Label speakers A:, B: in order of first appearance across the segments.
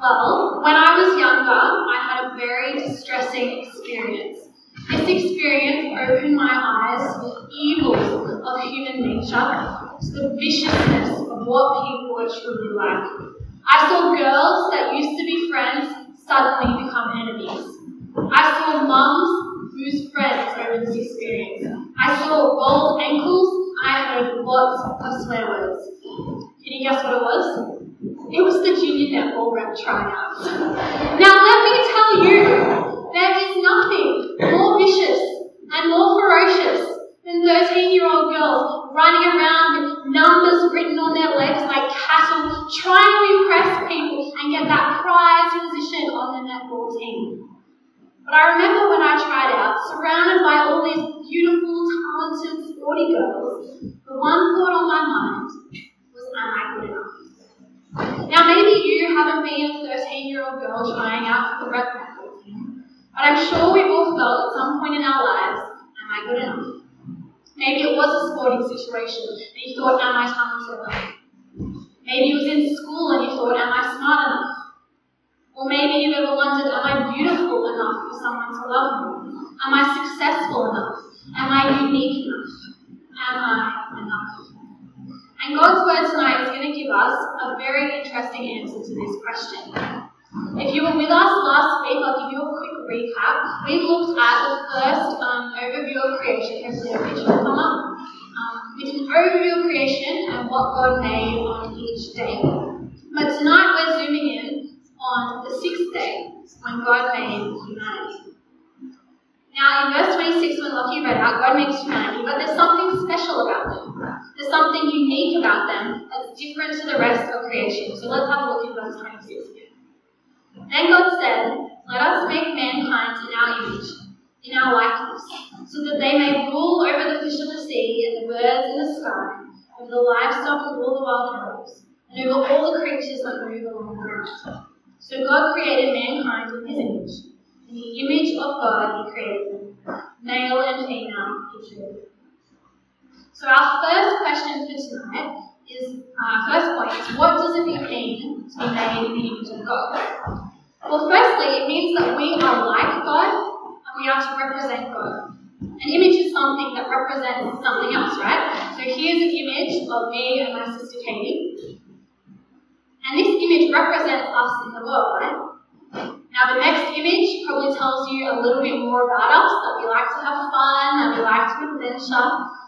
A: Well, when I was younger, I had a very distressing experience. This experience opened my eyes to the evils of human nature, to the viciousness of what people are truly like. I saw girls that used to be friends suddenly become enemies. I saw mums lose friends over this experience. I saw rolled ankles I heard lots of swear words. Can you guess what it was? It was the junior netball rep tryouts. Now let me tell you, there is nothing more vicious and more ferocious than 13 year old girls running around with numbers written on their legs like cattle, trying to impress people and get that prize position on the netball team. But I remember when I tried out, surrounded by all these beautiful, talented, sporty girls, the one thought on my mind was, am I good enough? Now, maybe you haven't been a 13 year old girl trying out for the rep team, but I'm sure we've all felt at some point in our lives, am I good enough? Maybe it was a sporting situation and you thought, am I talented enough? Maybe it was in school and you thought, am I smart enough? Or maybe you've ever wondered, am I beautiful enough for someone to love me? Am I successful enough? Am I unique enough? Am I enough? And God's word tonight is going to give us a very interesting answer to this question. If you were with us last week, I'll give you a quick recap. We looked at the first um, overview of creation. Hopefully, a picture will come up. Um, we did an overview of creation and what God made on each day. But tonight, we're zooming in on the sixth day when God made humanity. Now, in verse 26, when Lockie read out, God makes humanity, but there's something special about them. There's something unique about them that's different to the rest of creation. So let's have a look at verse 26 again. Then God said, Let us make mankind in our image, in our likeness, so that they may rule over the fish of the sea and the birds in the sky, over the livestock and all the wild animals, and over all the creatures that move along the ground. So God created mankind in his image. In the image of God, He created them. Male and female, He created them. So, our first question for tonight is our uh, first point is what does it mean to be made in the image of God? Well, firstly, it means that we are like God and we are to represent God. An image is something that represents something else, right? So here's an image of me and my sister Katie. And this image represents us in the world, right? Now, the next image probably tells you a little bit more about us that we like to have fun, that we like to adventure,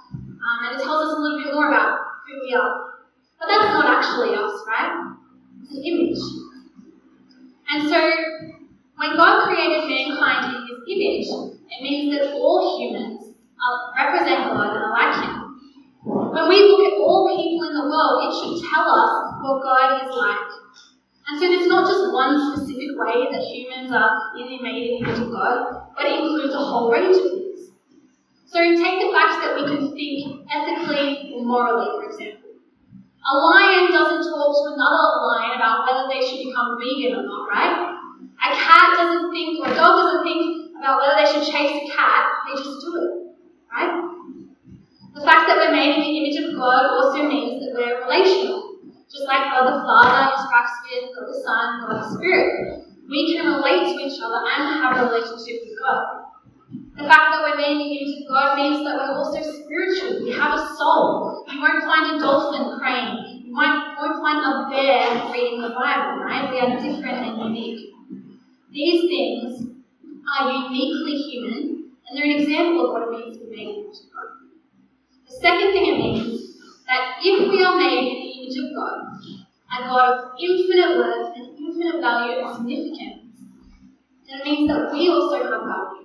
A: um, and it tells us a little bit more about who we are. But that's not actually us, right? It's an image. And so, when God created mankind in His image, it means that all humans are, represent God and are like Him. When we look at all people in the world, it should tell us what God is like. And so there's not just one specific way that humans are in the made in the image of God, but it includes a whole range of things. So take the fact that we can think ethically or morally, for example. A lion doesn't talk to another lion about whether they should become vegan or not, right? A cat doesn't think, or a dog doesn't think about whether they should chase a cat, they just do it, right? The fact that we're made in the image of God also means that we're relational. Just like God the Father interacts with God the Son, God the Spirit. We can relate to each other and have a relationship with God. The fact that we're made in the image of God means that we're also spiritual. We have a soul. You won't find a dolphin praying. You won't, won't find a bear reading the Bible, right? We are different and unique. These things are uniquely human, and they're an example of what it means to be made of God. The second thing it means that if we are made in the image of God, a God of infinite worth and infinite value and significance, then it means that we also have value.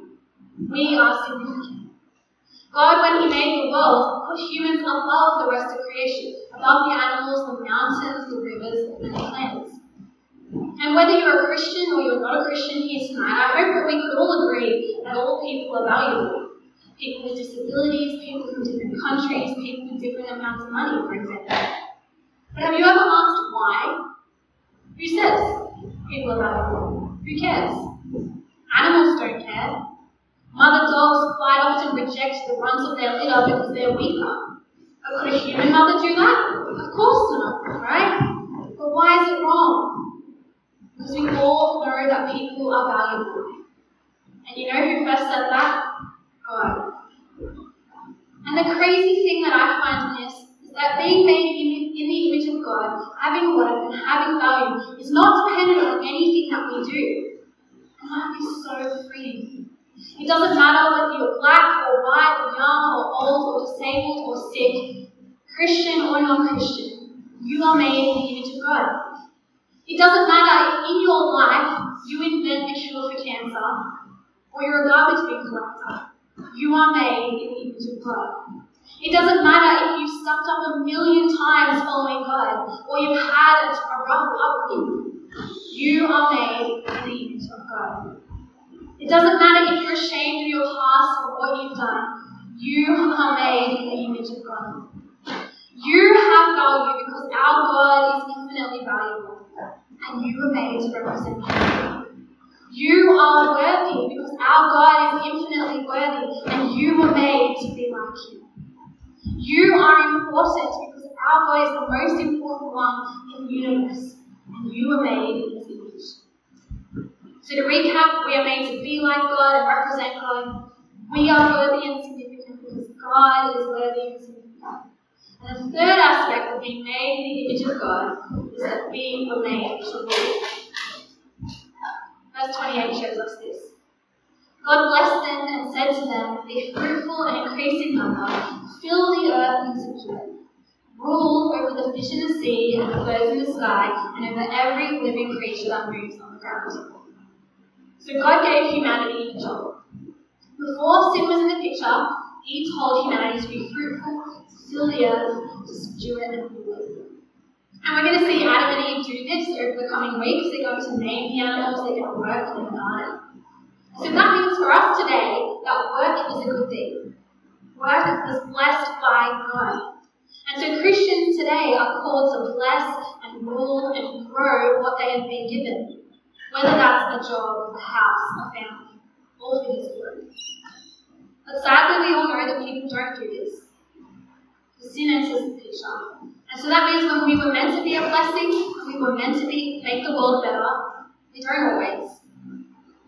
A: We are significant. God, when He made the world, put humans above the rest of creation, above the animals, the mountains, the rivers, and the plants. And whether you're a Christian or you're not a Christian here tonight, I hope that we could all agree that all people are valuable people with disabilities, people from different countries, people with different amounts of money, for example. But have you ever asked why? Who says people are valuable? Who cares? runs on their uh, little because they're weaker. Could a human mother do that? Of course not, right? But why is it wrong? Because we all know that people are valuable. And you know who first said that? God. And the crazy thing that I find in this is that being made in the image of God, having worth and having value, is not dependent on anything that we do. And that is so freeing. It doesn't matter whether you're black or white or young or old or disabled or sick, Christian or non Christian, you are made in the image of God. It doesn't matter if in your life you invent a cure for cancer or you're a garbage bin collector. You are made in the image of God. It doesn't matter if you've sucked up a million times following God or you've had a rough upbringing. You are made in the image of God. It doesn't matter if you're ashamed of your past or what you've done. You are made in the image of God. You have value because our God is infinitely valuable, and you were made to represent Him. You are worthy because our God is infinitely worthy, and you were made to be like Him. You are important because our God is the most important one in the universe, and you were made. So to recap, we are made to be like God and represent God. We are worthy and significant because God is worthy and significant. And the third aspect of being made in the image of God is that we were made to rule. Verse 28 shows us this. God blessed them and said to them, Be fruitful and increase in number, fill the earth and subdue it. Rule over the fish in the sea and the birds in the sky, and over every living creature that moves on the ground. So God gave humanity a job. Before sin was in the picture, He told humanity to be fruitful earth, to subdue it, and rule. And we're going to see Adam and Eve do this over the coming weeks. They're going to name the animals, they're going to work in the garden. So that means for us today that work is a good thing. Work is blessed by God. And so Christians today are called to bless and rule and grow what they have been given, whether that's a job, a house, a family, all for His glory. But sadly, we all know that people don't do this. The Sin enters the picture. And so that means when we were meant to be a blessing, we were meant to be make the world better, we don't always.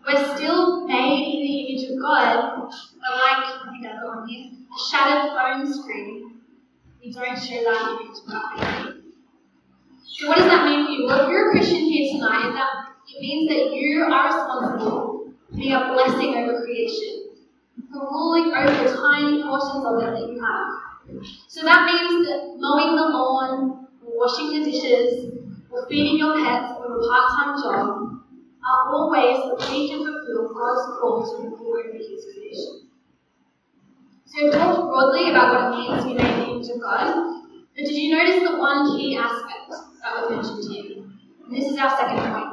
A: We're still made in the image of God, but like I got on here, a shattered phone screen. We don't share that image perfectly. So what does that mean for you? Well, if you're a Christian here tonight, that it means that you are responsible for being a blessing over creation, for ruling over the tiny portions of it that you have. So that means that mowing the lawn, or washing the dishes, or feeding your pets, or a part-time job are all ways that we can fulfill God's call to rule over His creation. So we've talked broadly about what it means to be made in the image of God, but did you notice the one key aspect that was mentioned here? And this is our second point.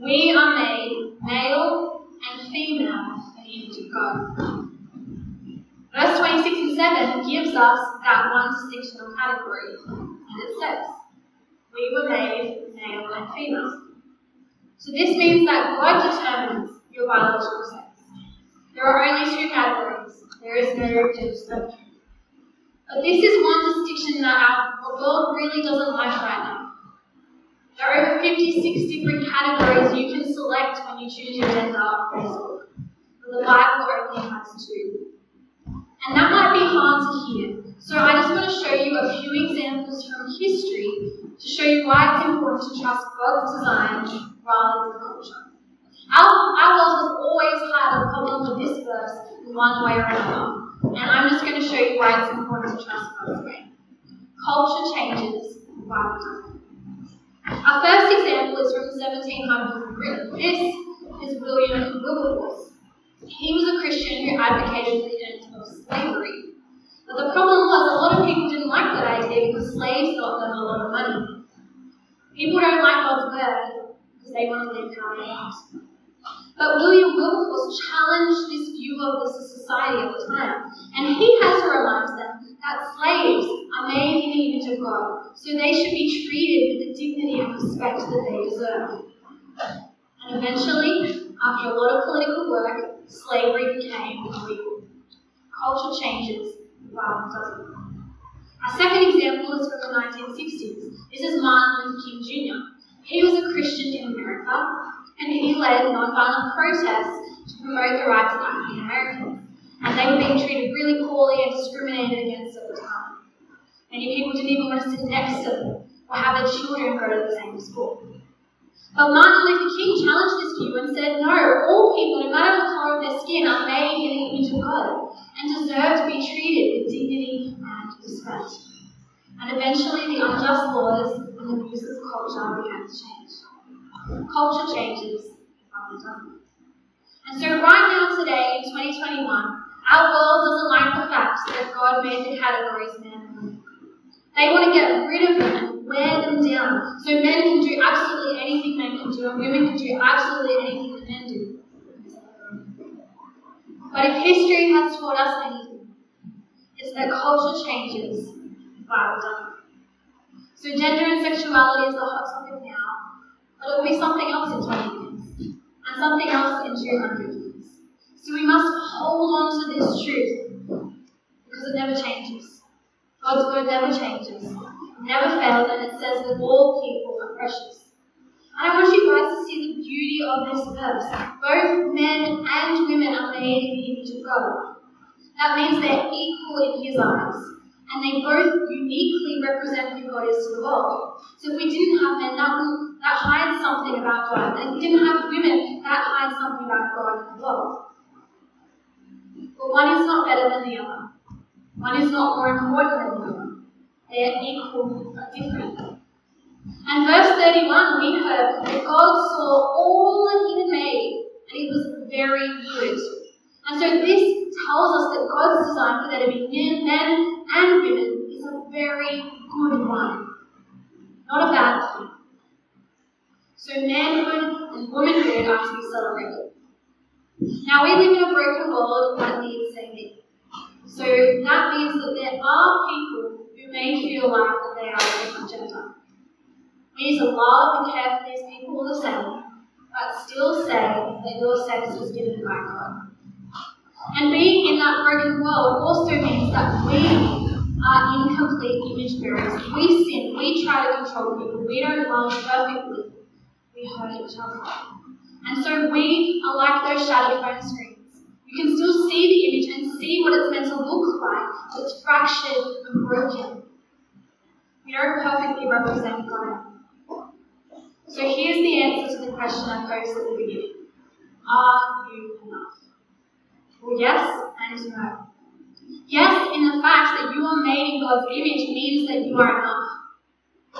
A: We are made male and female in of God. Verse 26 and 7 gives us that one distinctional category, and it says, We were made male and female. So this means that God determines your biological sex. There are only two categories. There is no gender spectrum. But this is one distinction that our world really doesn't like right now. There are over 56 different categories you can select when you choose your gender on Facebook. But the Bible only has two. And that might be hard to hear. So I just want to show you a few examples from history to show you why it's important to trust God's design rather than culture. Our, our world has always had a problem with this verse in one way or another. And I'm just going to show you why it's important to trust God's way. Culture changes, Bible doesn't. Our first example is from 1700 Britain. This is William Wilberforce. He was a Christian who advocated for the end of slavery. But the problem was a lot of people didn't like that idea because slaves got them a lot of money. People don't like God's word because they want to live how they want. But William Wilberforce challenged this view of the society at the time, and he had to remind them that slaves God, so they should be treated with the dignity and respect that they deserve. And eventually, after a lot of political work, slavery became illegal. Culture changes, violence doesn't. Our second example is from the 1960s. This is Martin Luther King Jr. He was a Christian in America, and he led nonviolent protests to promote the rights of African Americans. And they were being treated really poorly and discriminated against. Many people didn't even want to sit next to them or have their children go to the same school. But Martin Luther King challenged this view and said, no, all people, no matter the colour of their skin, are made in the image of God and deserve to be treated with dignity and respect. And eventually the unjust laws and views of culture began to change. Culture changes, And so right now today, in 2021, our world doesn't like the fact that God made the categories woman. They want to get rid of them and wear them down. So men can do absolutely anything men can do, and women can do absolutely anything that men do. But if history has taught us anything, it's that culture changes the time. So gender and sexuality is the hot topic now, but it will be something else in 20 years, and something else in 200 years. So we must hold on to this truth, because it never changes. God's word never changes never fails, and it says that all people are precious. And I want you guys to see the beauty of this verse. Both men and women are made in the image of God. That means they're equal in His eyes. And they both uniquely represent who God is to the world. So if we didn't have men, that, would, that hides something about God. And if we didn't have women, that hides something about God in the world. But one is not better than the other. One is not more important than the other. They are equal but different. And verse 31, we heard that God saw all that He had made, and it was very good. And so this tells us that God's design for there to be men, and women is a very good one, not a bad thing. So manhood and womanhood are to be celebrated. Now we live in a broken world that needs saving. So that means that there are people who may feel like that they are a different gender. We need to love and care for these people the same, but still say that your sex was given by God. And being in that broken world also means that we are incomplete image bearers. We sin, we try to control people, we don't love perfectly, we hurt each other. And so we are like those shadow phone screens. You can still see the image and see what it's meant to look like, it's fractured and broken. We don't perfectly represent God. So here's the answer to the question I posed at the beginning Are you enough? Well, yes and no. Yes, in the fact that you are made in God's image means that you are enough.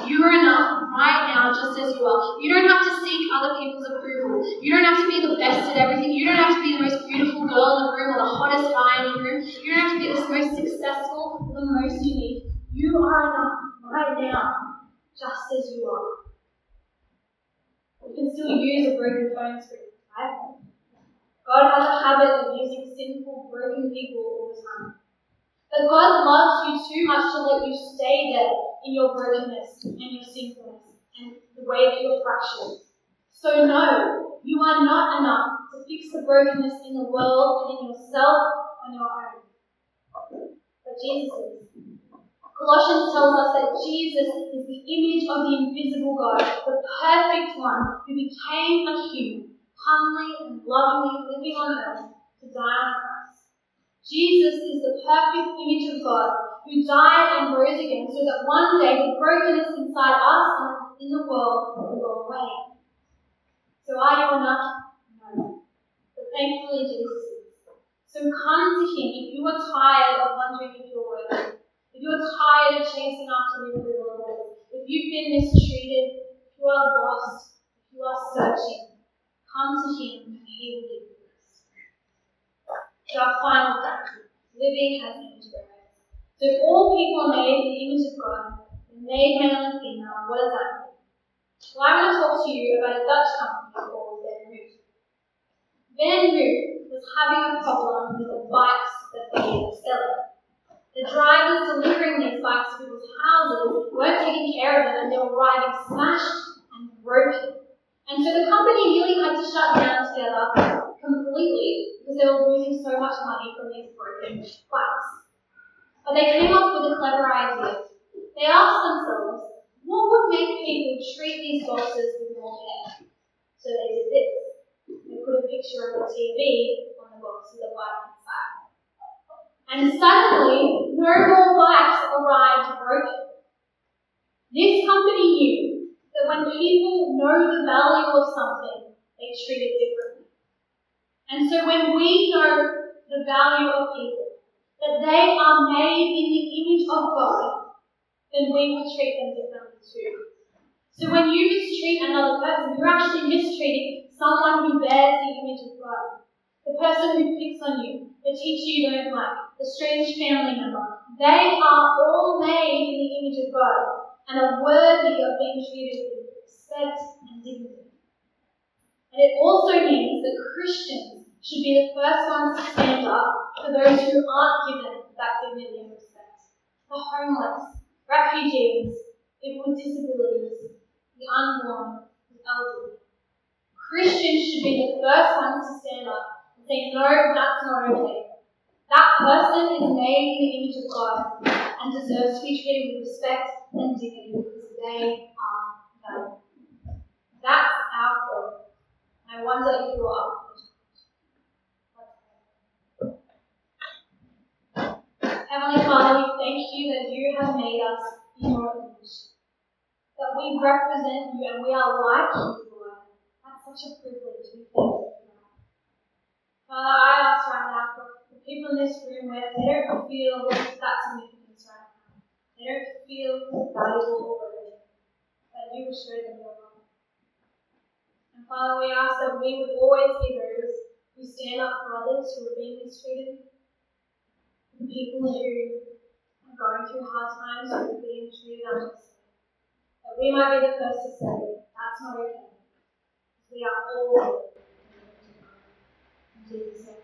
A: You are enough right now, just as you are. You don't have to seek other people's approval. You don't have to be the best at everything. You don't have to be the most beautiful girl in the room or the hottest guy in the room. You don't have to be the most successful the most unique. You are enough right now, just as you are. You can still use a broken phone screen, right? God has a habit of using sinful, broken people all the time. But God loves you too much to let you stay there in your brokenness and your sinfulness and the way that you're fractured. So, no, you are not enough to fix the brokenness in the world and in yourself on your own. But Jesus is. Colossians tells us that Jesus is the image of the invisible God, the perfect one who became a human, humbly and lovingly living on earth to die. Jesus is the perfect image of God who died and rose again so that one day the brokenness inside us and in the world will go away. So are you enough? No. But thankfully Jesus is. So come to him if you are tired of wondering if you're worthy if you're tired of chasing after the approval if you've been mistreated, if you are lost, if you are searching, come to Him and He will give you So our final practice, living as image. So if all people are made in the image of God, and made male and female, what does that mean? Well, I want to talk to you about a Dutch company called VanMoof. Van Root was having a problem with the bikes that they were selling. The drivers delivering these bikes to people's houses weren't taking care of them and they were arriving smashed and broken. And so the company nearly had to shut down together completely because they were losing so much money from these broken bikes. But they came up with a clever idea. They asked themselves, what would make people treat these boxes with more care? So they did this. They put a picture of a TV on the box with a bike inside. And suddenly, no more bikes arrived broken. This company knew that when people know the value of something, they treat it differently. And so when we know the value of people, that they are made in the image of God, then we will treat them differently too. So when you mistreat another person, you're actually mistreating someone who bears the image of God. The person who picks on you, the teacher you don't like, the strange family member. They are all made in the image of God and are worthy of being treated with respect and dignity. And it also means that Christians should be the first ones to stand up for those who aren't given that dignity and respect. The homeless, refugees, people with disabilities, the unborn, the elderly. Christians should be the first ones to stand up and say, no, that's not okay. That person is made in the image of God and deserves to be treated with respect and dignity because they are valuable. That's our call. I wonder if you are Heavenly Father, we thank you that you have made us in your image. That we represent you and we are like you, Lord. That's such a privilege. We thank you. Father, I ask right now for the people in this room where they don't feel that significance right now. They don't feel valuable worthy. That you will show them your love. And Father, we ask that we would always be those who stand up for others who are being mistreated, people who are going through hard times being treated unjustly. That we might be the first to say, that's not okay. We are all in Jesus' name.